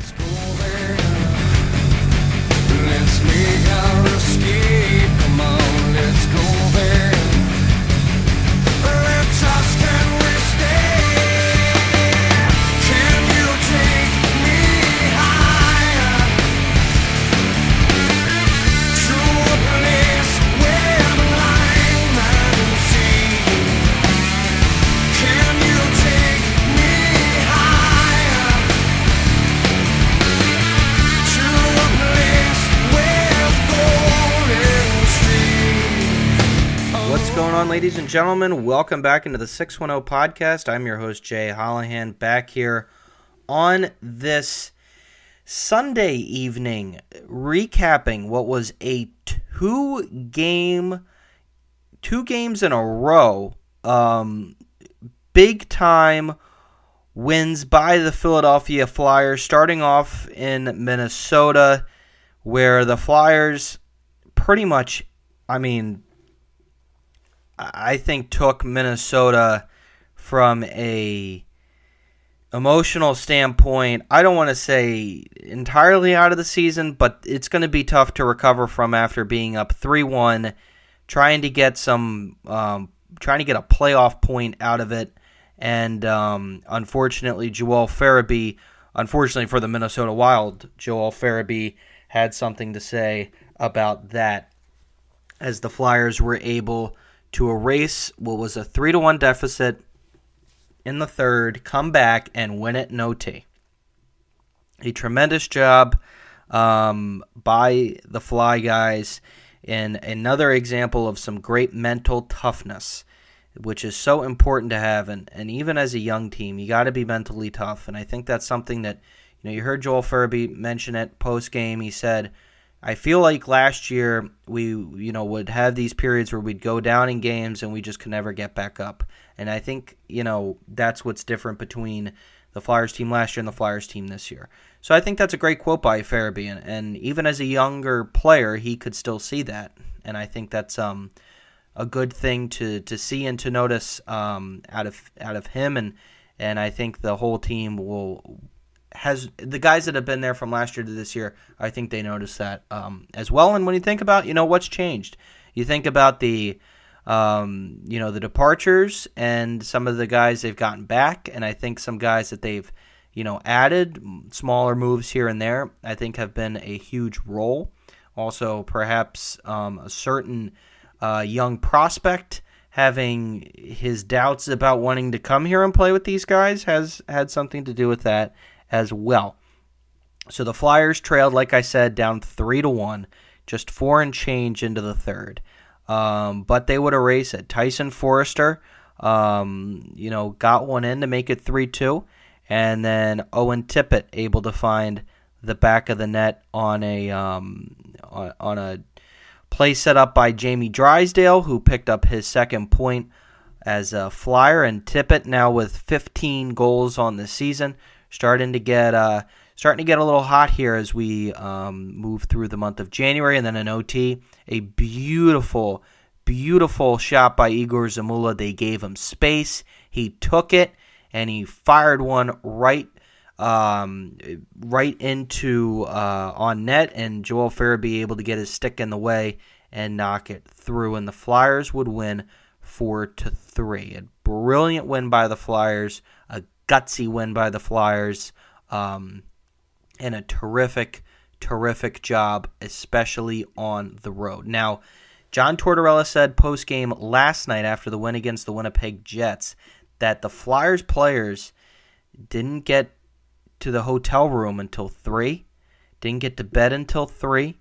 Go ladies and gentlemen? Welcome back into the 610 podcast. I'm your host, Jay Hollihan, back here on this Sunday evening, recapping what was a two game, two games in a row, um, big time wins by the Philadelphia Flyers, starting off in Minnesota, where the Flyers pretty much, I mean, I think took Minnesota from a emotional standpoint. I don't want to say entirely out of the season, but it's going to be tough to recover from after being up three one, trying to get some, um, trying to get a playoff point out of it, and um, unfortunately, Joel Farabee. Unfortunately for the Minnesota Wild, Joel Farabee had something to say about that as the Flyers were able to erase what was a 3 to 1 deficit in the third, come back and win it no OT. A tremendous job um, by the Fly guys, and another example of some great mental toughness, which is so important to have. And, and even as a young team, you got to be mentally tough. And I think that's something that, you know, you heard Joel Farabee mention it post game. He said, I feel like last year we you know would have these periods where we'd go down in games and we just could never get back up. And I think you know that's what's different between the Flyers team last year and the Flyers team this year. So I think that's a great quote by Farabee, and, even as a younger player, he could still see that, and I think that's um a good thing to, to see and to notice um, out of out of him, and and I think the whole team will has the guys that have been there from last year to this year, I think they notice that um, as well. And when you think about, you know, what's changed, you think about the, um, you know, the departures and some of the guys they've gotten back, and I think some guys that they've, you know, added smaller moves here and there, I think have been a huge role. Also, perhaps um, a certain uh, young prospect having his doubts about wanting to come here and play with these guys has had something to do with that as well. So the Flyers trailed, like I said, down three to one, just four and change into the third. Um, but they would erase it. Tyson Foerster, um, you know, got one in to make it three two, and then Owen Tippett able to find the back of the net on a um, on, on a play set up by Jamie Drysdale, who picked up his second point as a Flyer, and Tippett now with 15 goals on the season starting to get uh, starting to get a little hot here as we um, move through the month of January, and then an OT. A beautiful, beautiful shot by Igor Zamula. They gave him space. He took it and he fired one right. Um, right into uh, on net, and Joel Farabee able to get his stick in the way and knock it through, and the Flyers would win four to three. A brilliant win by the Flyers, a gutsy win by the Flyers, um, and a terrific, terrific job, especially on the road. Now, John Tortorella said post game last night after the win against the Winnipeg Jets that the Flyers players didn't get to the hotel room until 3, didn't get to bed until 3.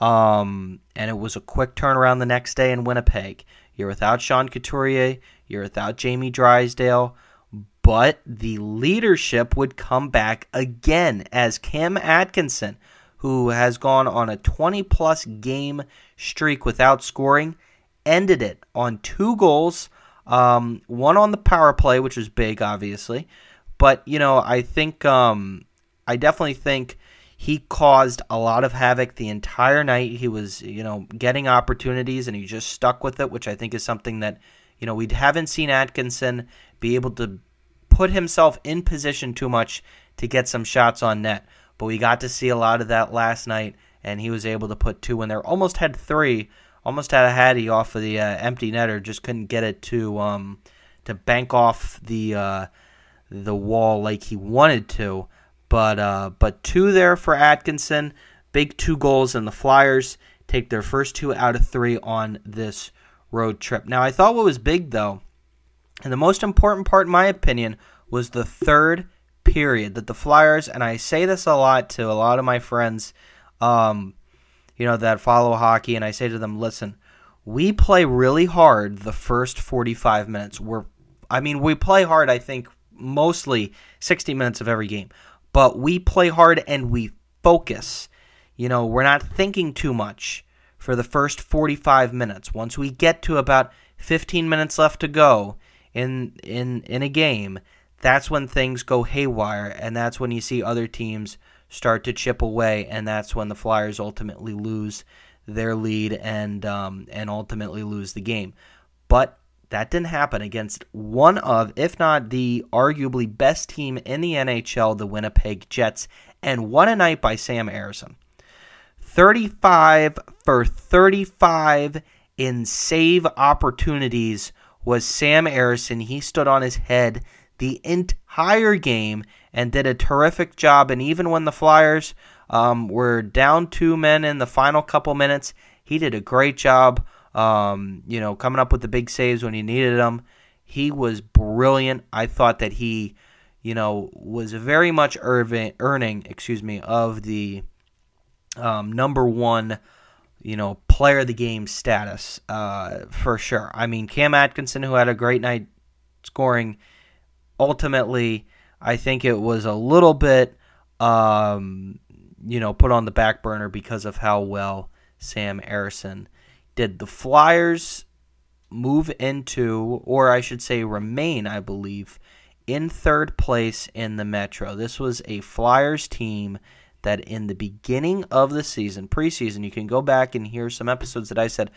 Um, and it was a quick turnaround the next day in Winnipeg. You're without Sean Couturier, you're without Jamie Drysdale but the leadership would come back again as Cam Atkinson, who has gone on a 20 plus game streak without scoring, ended it on two goals, um, one on the power play, which was big, obviously. But, you know, I think, um, I definitely think he caused a lot of havoc the entire night. He was, you know, getting opportunities and he just stuck with it, which I think is something that, you know, we haven't seen Atkinson be able to put himself in position too much to get some shots on net. but we got to see a lot of that last night, and he was able to put two in there. Almost had three, almost had a Hattie off of the uh, empty netter, just couldn't get it to um, to bank off the uh, the wall like he wanted to. But uh, but two there for Atkinson, big two goals, and the Flyers take their first two out of three on this road trip. Now I thought what was big though, and the most important part in my opinion was the third period that the Flyers, and I say this a lot to a lot of my friends, um, you know, that follow hockey, and I say to them, listen, we play really hard the first 45 minutes. We're, I mean, we play hard, I think, mostly 60 minutes of every game, but we play hard and we focus. You know, we're not thinking too much for the first 45 minutes. Once we get to about 15 minutes left to go in in in a game, that's when things go haywire, and that's when you see other teams start to chip away, and that's when the Flyers ultimately lose their lead and um, and ultimately lose the game. But that didn't happen against one of, if not the arguably best team in the NHL, the Winnipeg Jets, and one a night by Sam Ersson. 35 for 35 in save opportunities was Sam Ersson. He stood on his head the entire game and did a terrific job. And even when the Flyers um, were down two men in the final couple minutes, he did a great job. Um, you know, coming up with the big saves when he needed them. He was brilliant. I thought that he, you know, was very much earning, earning excuse me, of the um, number one, you know, player of the game status uh, for sure. I mean, Cam Atkinson, who had a great night scoring ultimately, I think it was a little bit, um, you know, put on the back burner because of how well Sam Ersson did. The Flyers move into, or I should say, remain, I believe, in third place in the Metro. This was a Flyers team that in the beginning of the season, preseason, you can go back and hear some episodes that I said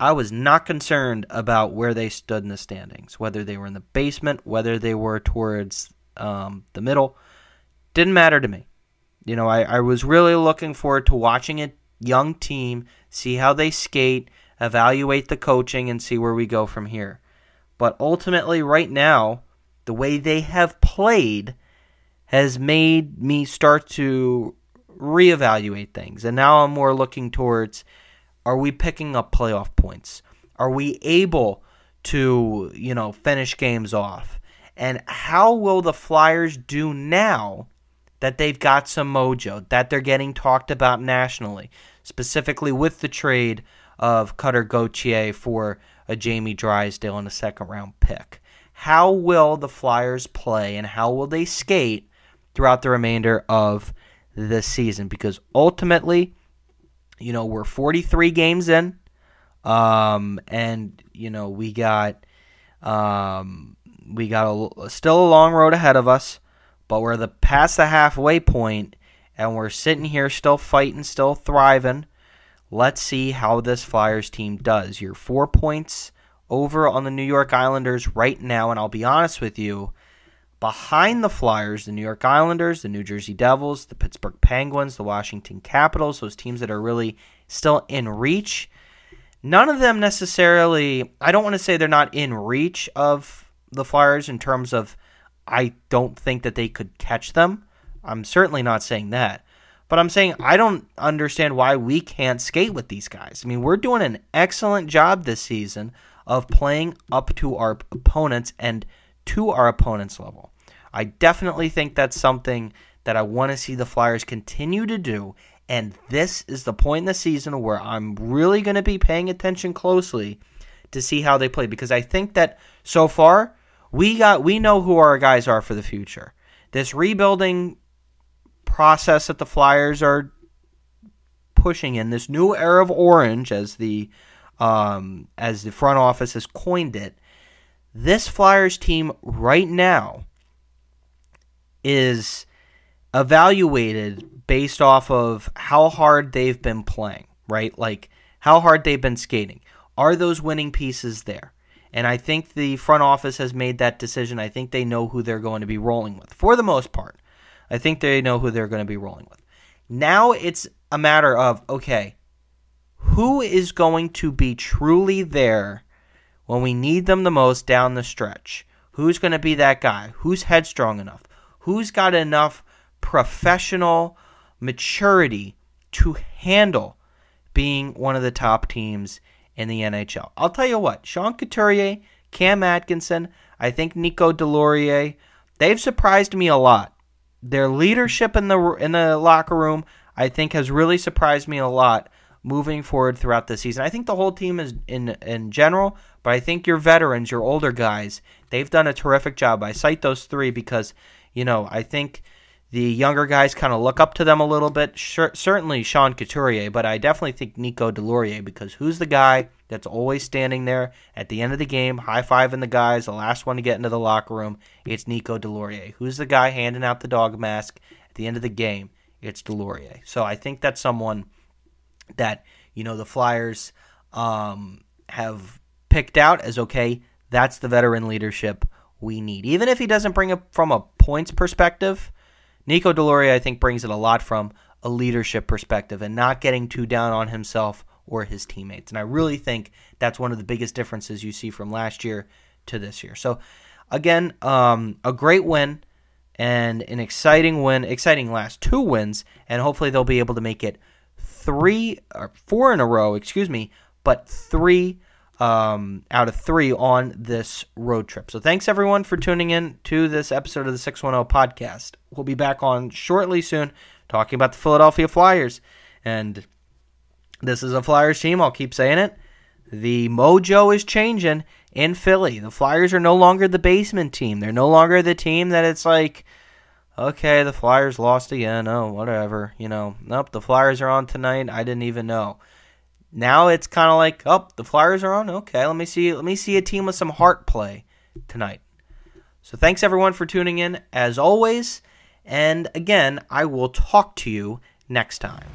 I was not concerned about where they stood in the standings, whether they were in the basement, whether they were towards um, the middle. Didn't matter to me. You know, I, I was really looking forward to watching a young team, see how they skate, evaluate the coaching, and see where we go from here. But ultimately, right now, the way they have played has made me start to reevaluate things. And now I'm more looking towards are we picking up playoff points? Are we able to, you know, finish games off? And how will the Flyers do now that they've got some mojo, that they're getting talked about nationally, specifically with the trade of Cutter Gauthier for a Jamie Drysdale and a second round pick? How will the Flyers play and how will they skate throughout the remainder of the season? Because ultimately, you know, we're 43 games in, um, and you know we got um, we got a, still a long road ahead of us, but we're the past the halfway point, and we're sitting here still fighting, still thriving. Let's see how this Flyers team does. You're four points over on the New York Islanders right now, and I'll be honest with you. Behind the Flyers, the New York Islanders, the New Jersey Devils, the Pittsburgh Penguins, the Washington Capitals, those teams that are really still in reach. None of them necessarily, I don't want to say they're not in reach of the Flyers in terms of I don't think that they could catch them. I'm certainly not saying that. But I'm saying I don't understand why we can't skate with these guys. I mean, we're doing an excellent job this season of playing up to our opponents and to our opponent's level. I definitely think that's something that I want to see the Flyers continue to do. And this is the point in the season where I'm really going to be paying attention closely to see how they play because I think that so far we got we know who our guys are for the future. This rebuilding process that the Flyers are pushing in this new era of orange as the um, as the front office has coined it this Flyers team right now is evaluated based off of how hard they've been playing, right? Like how hard they've been skating. Are those winning pieces there? And I think the front office has made that decision. I think they know who they're going to be rolling with for the most part. I think they know who they're going to be rolling with. Now it's a matter of okay, who is going to be truly there when we need them the most down the stretch? Who's going to be that guy? Who's headstrong enough? Who's got enough professional maturity to handle being one of the top teams in the NHL? I'll tell you what, Sean Couturier, Cam Atkinson, I think Nico Deslauriers, they've surprised me a lot. Their leadership in the in the locker room, I think, has really surprised me a lot moving forward throughout the season. I think the whole team is in in general, but I think your veterans, your older guys, they've done a terrific job. I cite those three because you know I think the younger guys kind of look up to them a little bit. Sure, certainly Sean Couturier, but I definitely think Nico Deslauriers because who's the guy that's always standing there at the end of the game, high fiving the guys, the last one to get into the locker room? It's Nico Deslauriers. Who's the guy handing out the dog mask at the end of the game? It's Deslauriers. So I think that's someone that you know the Flyers um, have picked out as okay. That's the veteran leadership we need, even if he doesn't bring it from a points perspective Nico Deslauriers I think, brings it a lot from a leadership perspective and not getting too down on himself or his teammates. And I really think that's one of the biggest differences you see from last year to this year. So, again, um, a great win and an exciting win, exciting last two wins, and hopefully they'll be able to make it three or four in a row, excuse me, but three um, out of three on this road trip. So thanks everyone for tuning in to this episode of the 610 podcast. We'll be back on shortly soon talking about the Philadelphia Flyers. And this is a Flyers team, I'll keep saying it. The mojo is changing in Philly. The Flyers are no longer the basement team. They're no longer the team that it's like, okay, the Flyers lost again. Oh, whatever. You know, nope, the Flyers are on tonight. I didn't even know. Now it's kind of like, oh, the Flyers are on. Okay, let me see. Let me see a team with some heart play tonight. So thanks everyone for tuning in as always. And again, I will talk to you next time.